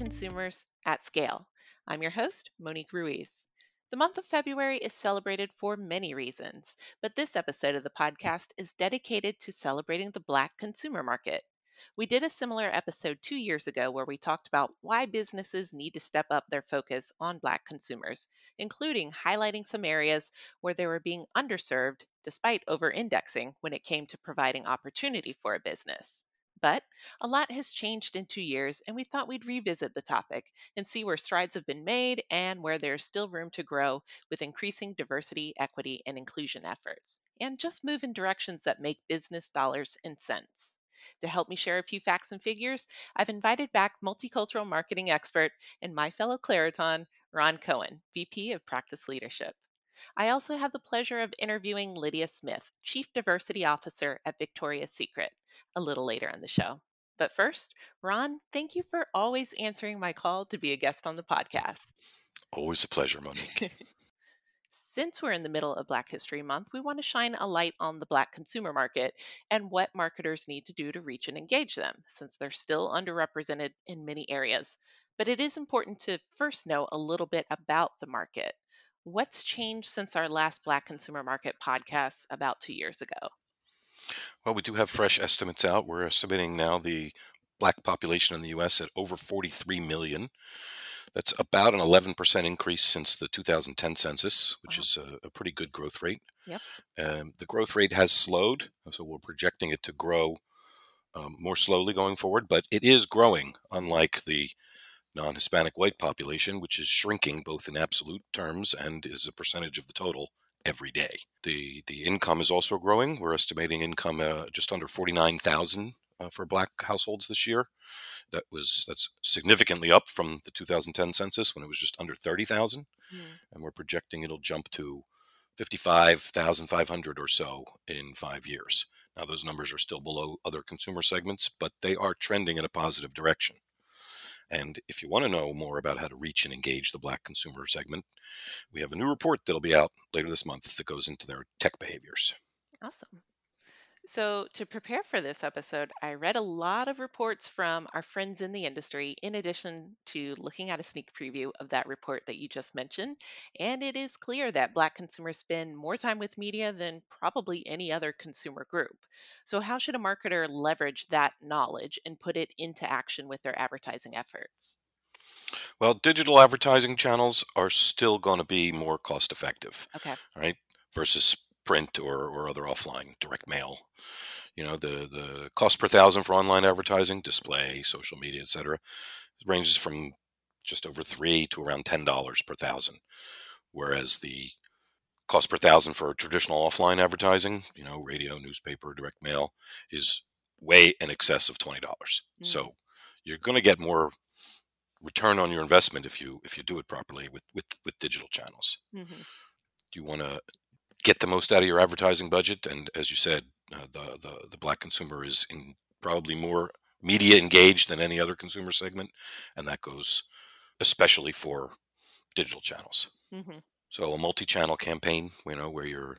consumers at scale. I'm your host, Monique Ruiz. The month of February is celebrated for many reasons, but this episode of the podcast is dedicated to celebrating the Black consumer market. We did a similar episode two years ago where we talked about why businesses need to step up their focus on Black consumers, including highlighting some areas where they were being underserved despite over indexing when it came to providing opportunity for a business. A lot has changed in two years, and we thought we'd revisit the topic and see where strides have been made and where there's still room to grow with increasing diversity, equity, and inclusion efforts, and just move in directions that make business dollars and cents. To help me share a few facts and figures, I've invited back multicultural marketing expert and my fellow Clariton, Ron Cohen, VP of Practice Leadership. I also have the pleasure of interviewing Lydia Smith, Chief Diversity Officer at Victoria's Secret, a little later in the show. But first, Ron, thank you for always answering my call to be a guest on the podcast. Always a pleasure, Monique. Since we're in the middle of Black History Month, we want to shine a light on the Black consumer market and what marketers need to do to reach and engage them, since they're still underrepresented in many areas. But it is important to first know a little bit about the market. What's changed since our last Black consumer market podcast about two years ago? Well, we do have fresh estimates out. We're estimating now the Black population in the U.S. at over 43 million. That's about an 11% increase since the 2010 census, which wow. is a, a, pretty good growth rate. Yep. Um, the growth rate has slowed, so we're projecting it to grow um, more slowly going forward, but it is growing, unlike the non Hispanic white population, which is shrinking both in absolute terms and is a percentage of the total every day. The, the income is also growing. We're estimating income uh, just under 49,000 uh, for black households this year. That was that's significantly up from the 2010 census when it was just under 30,000, mm. and we're projecting it'll jump to 55,500 or so in five years. Now those numbers are still below other consumer segments, but they are trending in a positive direction. And if you want to know more about how to reach and engage the black consumer segment, we have a new report that'll be out later this month that goes into their tech behaviors. Awesome. So, to prepare for this episode, I read a lot of reports from our friends in the industry, in addition to looking at a sneak preview of that report that you just mentioned. And it is clear that Black consumers spend more time with media than probably any other consumer group. So, how should a marketer leverage that knowledge and put it into action with their advertising efforts? Well, digital advertising channels are still going to be more cost effective. Okay. Right? Versus print or, or other offline direct mail. You know, the, the cost per thousand for online advertising, display, social media, etc., ranges from just over three to around ten dollars per thousand. Whereas the cost per thousand for traditional offline advertising, you know, radio, newspaper, direct mail, is way in excess of twenty dollars. Mm. So you're going to get more return on your investment if you if you do it properly with with, with digital channels. Mm-hmm. Do you want to get the most out of your advertising budget. And as you said, uh, the, the the black consumer is in probably more media engaged than any other consumer segment, and that goes especially for digital channels. Mm-hmm. So a multi-channel campaign, you know, where you're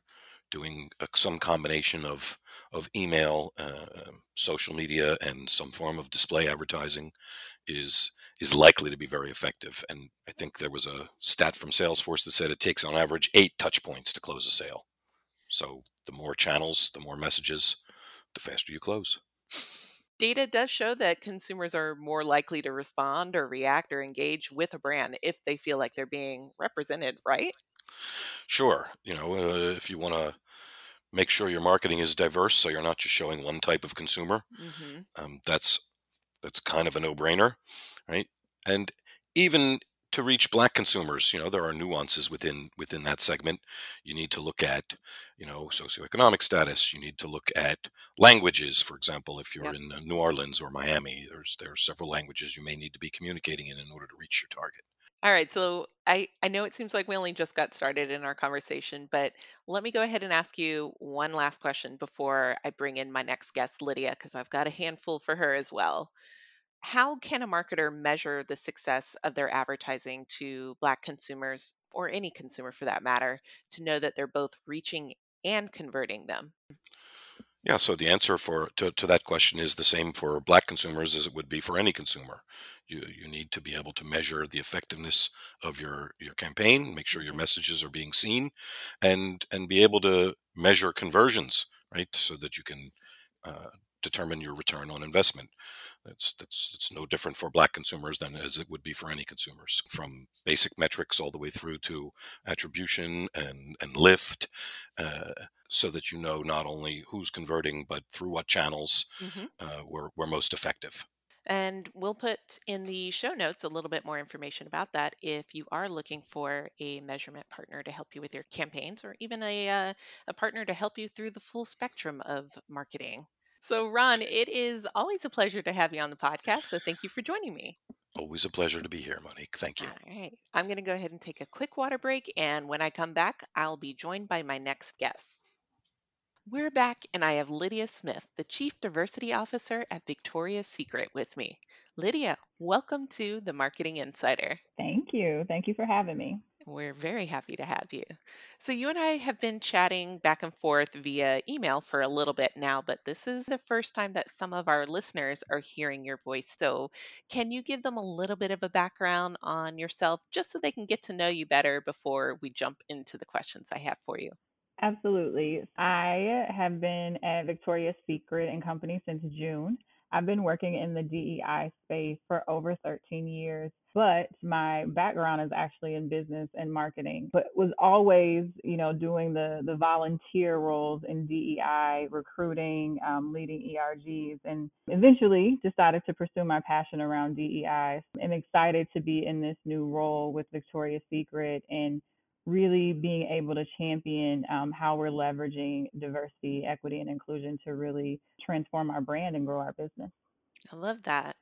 doing a, some combination of of email, uh, um, social media, and some form of display advertising is is likely to be very effective. And I think there was a stat from Salesforce that said it takes on average eight touch points to close a sale. So the more channels, the more messages, the faster you close. Data does show that consumers are more likely to respond or react or engage with a brand if they feel like they're being represented, right? Sure. You know, uh, if you want to make sure your marketing is diverse, so you're not just showing one type of consumer, mm-hmm. um, that's that's kind of a no-brainer, right? And even to reach black consumers, you know, there are nuances within within that segment. You need to look at, you know, socioeconomic status. You need to look at languages. For example, if you're yep. in uh, New Orleans or Miami, there's there are several languages you may need to be communicating in in order to reach your target. All right, so I, I know it seems like we only just got started in our conversation, but let me go ahead and ask you one last question before I bring in my next guest, Lydia, because I've got a handful for her as well. How can a marketer measure the success of their advertising to Black consumers, or any consumer for that matter, to know that they're both reaching and converting them? Yeah, so the answer for to, to that question is the same for black consumers as it would be for any consumer. You you need to be able to measure the effectiveness of your your campaign, make sure your Mhm. messages are being seen, and and be able to measure conversions, right, so that you can uh, determine your return on investment. That's that's it's no different for black consumers than as it would be for any consumers, from basic metrics all the way through to attribution and and lift, uh, so that you know not only who's converting but through what channels Mhm. uh, were were most effective. And we'll put in the show notes a little bit more information about that if you are looking for a measurement partner to help you with your campaigns or even a, uh, a partner to help you through the full spectrum of marketing. So, Ron, it is always a pleasure to have you on the podcast. So, thank you for joining me. Always a pleasure to be here, Monique. Thank you. All right. I'm going to go ahead and take a quick water break. And when I come back, I'll be joined by my next guest. We're back, and I have Lydia Smith, the Chief Diversity Officer at Victoria's Secret, with me. Lydia, welcome to the Marketing Insider. Thank you. Thank you for having me. We're very happy to have you. So, you and I have been chatting back and forth via email for a little bit now, but this is the first time that some of our listeners are hearing your voice. So, can you give them a little bit of a background on yourself just so they can get to know you better before we jump into the questions I have for you? Absolutely. I have been at Victoria's Secret and Company since June. I've been working in the DEI space for over 13 years, but my background is actually in business and marketing, but was always, you know, doing the, the volunteer roles in DEI, recruiting, um, leading ERGs, and eventually decided to pursue my passion around DEI. I'm excited to be in this new role with Victoria's Secret and really being able to champion um, how we're leveraging diversity, equity, and inclusion to really transform our brand and grow our business. I love that.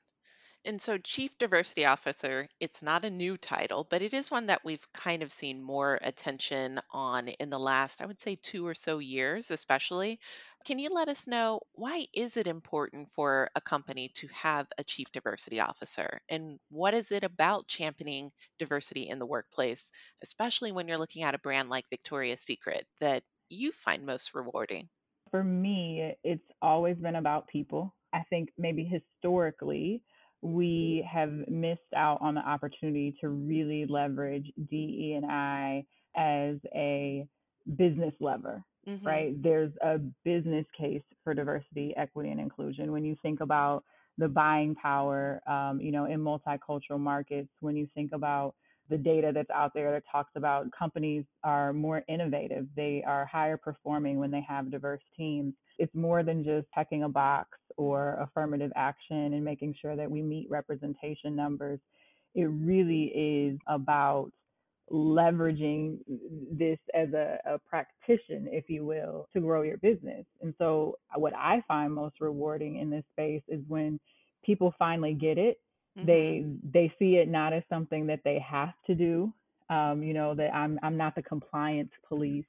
And so, Chief Diversity Officer, it's not a new title, but it is one that we've kind of seen more attention on in the last, I would say, two or so years, especially. Can you let us know why is it important for a company to have a Chief Diversity Officer? And what is it about championing diversity in the workplace, especially when you're looking at a brand like Victoria's Secret, that you find most rewarding? For me, it's always been about people. I think maybe historically, we have missed out on the opportunity to really leverage DE and I as a business lever, hmm right? There's a business case for diversity, equity, and inclusion. When you think about the buying power, um, you know, in multicultural markets, when you think about the data that's out there that talks about companies are more innovative, they are higher performing when they have diverse teams. It's more than just checking a box or affirmative action and making sure that we meet representation numbers. It really is about leveraging this as a, a practitioner, if you will, to grow your business. And so, what I find most rewarding in this space is when people finally get it. hmm They they see it not as something that they have to do. Um, you know that I'm I'm not the compliance police,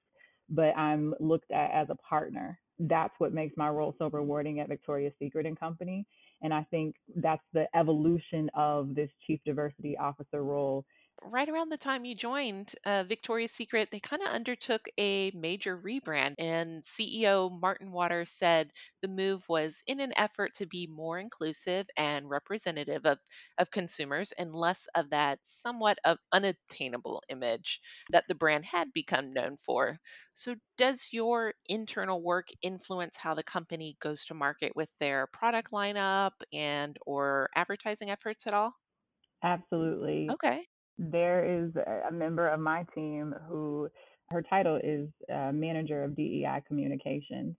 but I'm looked at as a partner. That's what makes my role so rewarding at Victoria's Secret and Company. And I think that's the evolution of this chief diversity officer role right around the time you joined uh, Victoria's Secret, they kind of undertook a major rebrand. And CEO Martin Waters said the move was in an effort to be more inclusive and representative of, of consumers and less of that somewhat of unattainable image that the brand had become known for. So, does your internal work influence how the company goes to market with their product lineup and or advertising efforts at all? Absolutely. Okay. There is a member of my team who her title is uh, manager of DEI communications.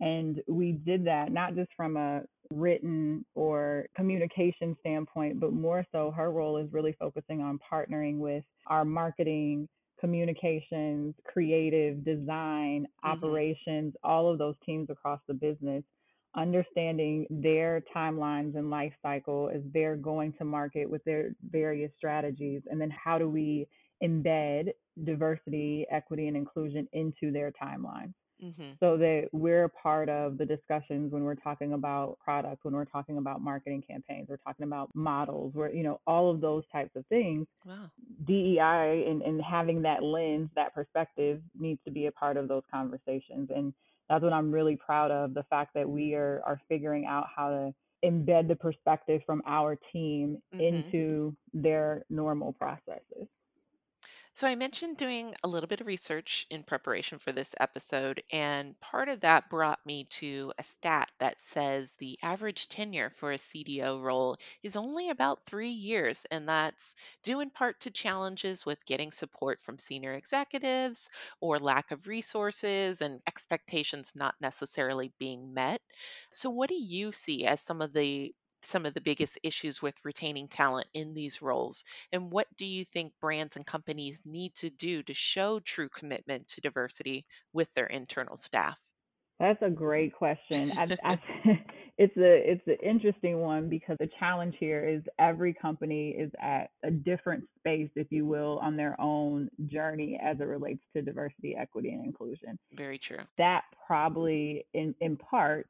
And we did that not just from a written or communication standpoint, but more so her role is really focusing on partnering with our marketing, communications, creative, design, hmm operations, all of those teams across the business understanding their timelines and life cycle as they're going to market with their various strategies and then how do we embed diversity equity and inclusion into their timelines hmm so that we're a part of the discussions when we're talking about products when we're talking about marketing campaigns we're talking about models where you know all of those types of things Wow. DEI and, and having that lens, that perspective needs to be a part of those conversations. And that's what I'm really proud of the fact that we are, are figuring out how to embed the perspective from our team mm-hmm. into their normal processes. So, I mentioned doing a little bit of research in preparation for this episode, and part of that brought me to a stat that says the average tenure for a CDO role is only about three years, and that's due in part to challenges with getting support from senior executives or lack of resources and expectations not necessarily being met. So, what do you see as some of the some of the biggest issues with retaining talent in these roles? And what do you think brands and companies need to do to show true commitment to diversity with their internal staff? That's a great question. I, I, it's a it's an interesting one because the challenge here is every company is at a different space, if you will, on their own journey as it relates to diversity, equity, and inclusion. Very true. That probably, in in part,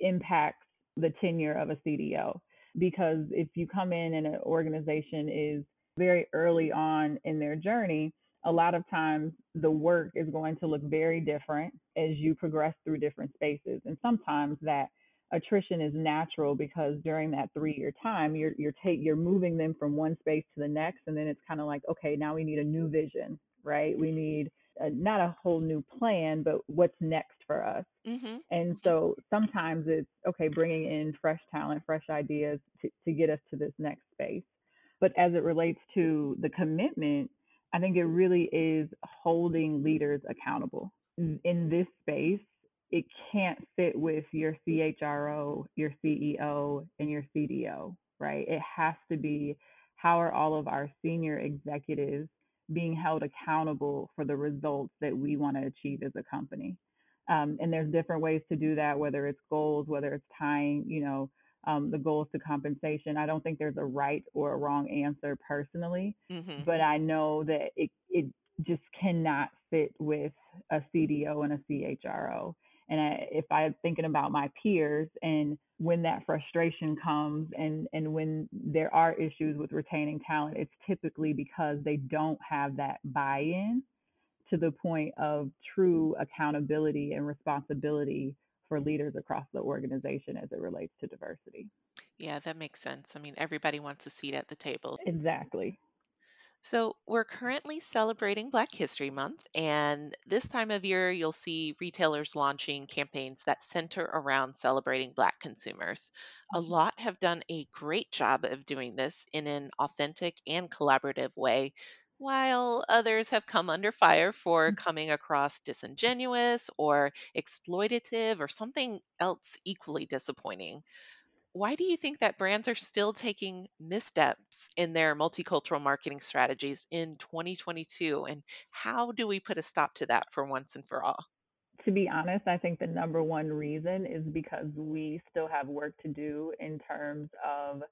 impacts the tenure of a CDO. Because if you come in and an organization is very early on in their journey, a lot of times the work is going to look very different as you progress through different spaces. And sometimes that attrition is natural because during that three year time you're you're take you're moving them from one space to the next and then it's kind of like okay now we need a new vision right we need a, not a whole new plan, but what's next for us. Mm-hmm. And so sometimes it's okay, bringing in fresh talent, fresh ideas to, to get us to this next space. But as it relates to the commitment, I think it really is holding leaders accountable. In this space, it can't fit with your CHRO, your CEO, and your CDO, right? It has to be how are all of our senior executives being held accountable for the results that we want to achieve as a company. Um, and there's different ways to do that, whether it's goals, whether it's tying, you know, um, the goals to compensation. I don't think there's a right or a wrong answer personally, mm-hmm. but I know that it it just cannot fit with a CDO and a CHRO. And I, if I'm thinking about my peers and when that frustration comes and, and when there are issues with retaining talent, it's typically because they don't have that buy in to the point of true accountability and responsibility for leaders across the organization as it relates to diversity. Yeah, that makes sense. I mean, everybody wants a seat at the table. Exactly. So, we're currently celebrating Black History Month, and this time of year, you'll see retailers launching campaigns that center around celebrating Black consumers. A mm-hmm. lot have done a great job of doing this in an authentic and collaborative way, while others have come under fire for mm-hmm. coming across disingenuous or exploitative or something else equally disappointing why do you think that brands are still taking missteps in their multicultural marketing strategies in 2022? And how do we put a stop to that for once and for all? To be honest, I think the number one reason is because we still have work to do in terms of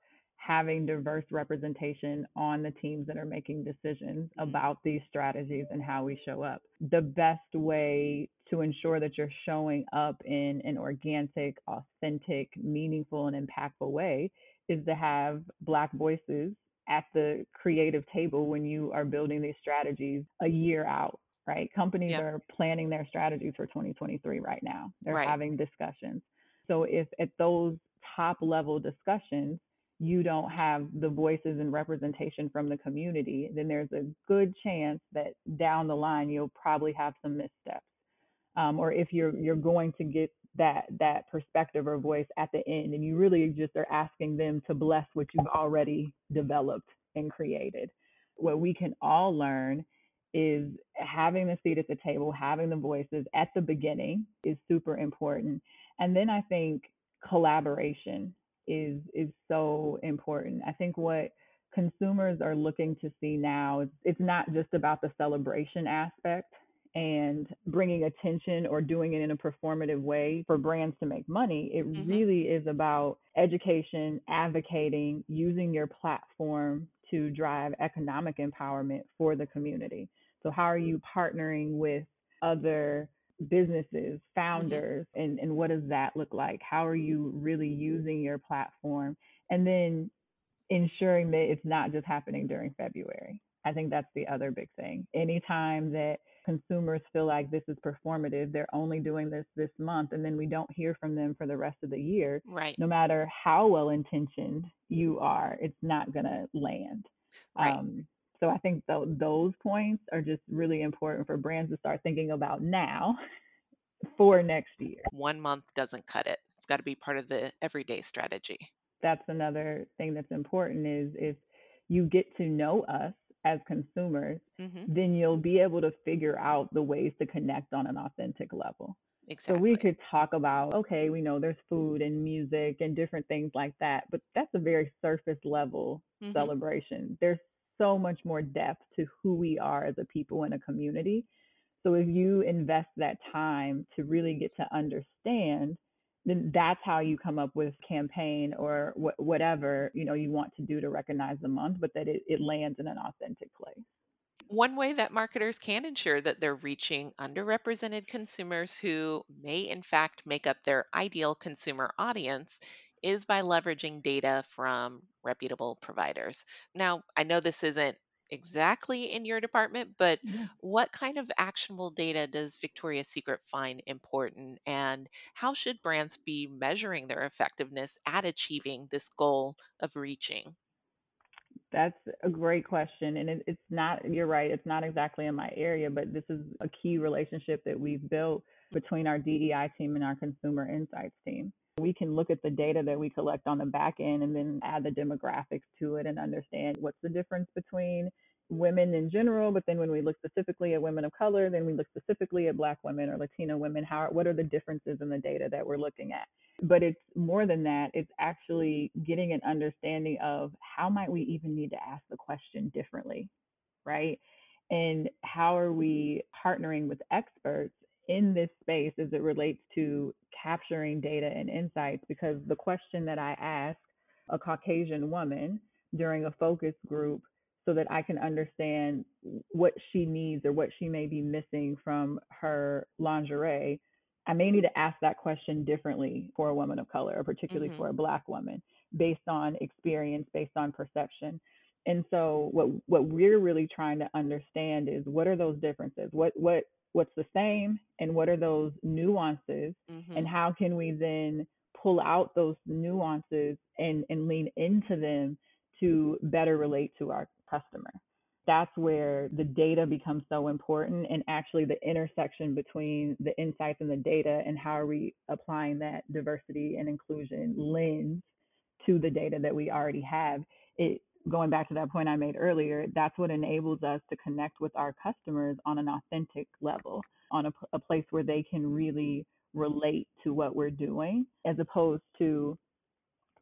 having diverse representation on the teams that are making decisions mm-hmm. about these strategies and how we show up. The best way to ensure that you're showing up in an organic, authentic, meaningful, and impactful way is to have Black voices at the creative table when you are building these strategies a year out, right? Companies yep. are planning their strategies for 2023 right now. They're right. having discussions. So if at those top level discussions, you don't have the voices and representation from the community, then there's a good chance that down the line you'll probably have some missteps. Um, or if you're you're going to get that that perspective or voice at the end, and you really just are asking them to bless what you've already developed and created. What we can all learn is having the seat at the table, having the voices at the beginning is super important. And then I think collaboration is is so important. I think what consumers are looking to see now is it's not just about the celebration aspect and bringing attention or doing it in a performative way for brands to make money. It mm-hmm. really is about education, advocating, using your platform to drive economic empowerment for the community. So, how are you partnering with other businesses, mm-hmm. founders, and, and what does that look like? How are you really using your platform? And then ensuring that it's not just happening during February. I think that's the other big thing. Anytime that consumers feel like this is performative. They're only doing this this month, and then we don't hear from them for the rest of the year. Right. No matter how well intentioned you are, it's not going to land. Right. Um, so I think th- those points are just really important for brands to start thinking about now for next year. One month doesn't cut it. It's got to be part of the everyday strategy. That's another thing that's important is if you get to know us as consumers, hmm then you'll be able to figure out the ways to connect on an authentic level. So we could talk about, okay, we know there's food and music and different things like that, but that's a very surface level hmm celebration. There's so much more depth to who we are as a people and a community. So if you invest that time to really get to understand, then that's how you come up with campaign or wh- whatever you know you want to do to recognize the month, but that it, it lands in an authentic place. One way that marketers can ensure that they're reaching underrepresented consumers who may, in fact, make up their ideal consumer audience is by leveraging data from reputable providers. Now, I know this isn't exactly in your department, but Yeah. what kind of actionable data does Victoria's Secret find important, and how should brands be measuring their effectiveness at achieving this goal of reaching? That's a great question. And it, it's not, you're right, it's not exactly in my area, but this is a key relationship that we've built between our DEI team and our consumer insights team. We can look at the data that we collect on the back end and then add the demographics to it and understand what's the difference between women in general, but then when we look specifically at women of color, then we look specifically at Black women or Latino women. How, what are the differences in the data that we're looking at? But it's more than that. It's actually getting an understanding of how might we even need to ask the question differently, right? And how are we partnering with experts in this space as it relates to capturing data and insights? Because the question that I asked a Caucasian woman during a focus group so that I can understand what she needs or what she may be missing from her lingerie. I may need to ask that question differently for a woman of color, or particularly hmm for a Black woman, based on experience, based on perception. And so, what what we're really trying to understand is what are those differences? What what what's the same, and what are those nuances, hmm and how can we then pull out those nuances and and lean into them to better relate to our customer. That's where the data becomes so important and actually the intersection between the insights and the data and how are we applying that diversity and inclusion lens to the data that we already have. It going back to that point I made earlier, that's what enables us to connect with our customers on an authentic level, on a, a place where they can really relate to what we're doing, as opposed to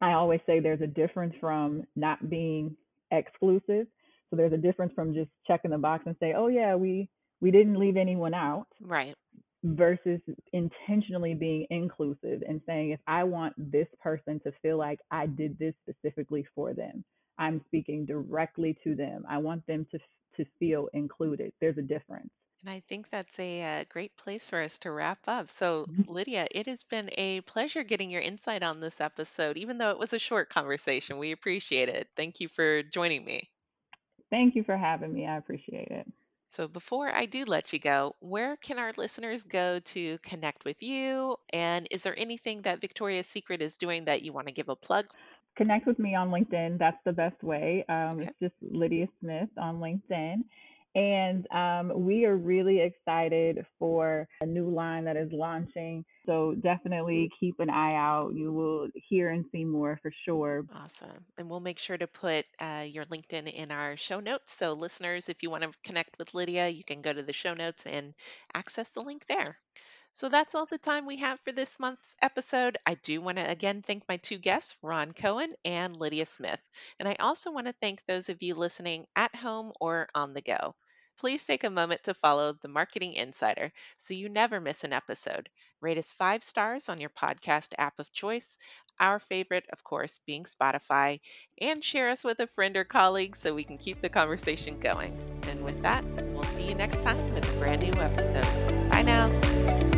I always say there's a difference from not being exclusive. So there's a difference from just checking the box and say, oh yeah, we we didn't leave anyone out Right. versus intentionally being inclusive and saying if I want this person to feel like I did this specifically for them, I'm speaking directly to them. I want them to to feel included. There's a difference. And I think that's a, uh great place for us to wrap up. So, Mhm. Lydia, it has been a pleasure getting your insight on this episode, even though it was a short conversation. We appreciate it. Thank you for joining me. Thank you for having me. I appreciate it. So, before I do let you go, where can our listeners go to connect with you? And is there anything that Victoria's Secret is doing that you want to give a plug? Connect with me on LinkedIn. That's the best way. Um, Okay. it's just Lydia Smith on LinkedIn. And um, we are really excited for a new line that is launching. So definitely keep an eye out. You will hear and see more for sure. Awesome. And we'll make sure to put uh, your LinkedIn in our show notes. So, listeners, if you want to connect with Lydia, you can go to the show notes and access the link there. So, that's all the time we have for this month's episode. I do want to again thank my two guests, Ron Cohen and Lydia Smith. And I also want to thank those of you listening at home or on the go. Please take a moment to follow the Marketing Insider so you never miss an episode. Rate us five stars on your podcast app of choice our favorite, of course, being Spotify, and share us with a friend or colleague so we can keep the conversation going. And with that, we'll see you next time with a brand new episode. Bye now.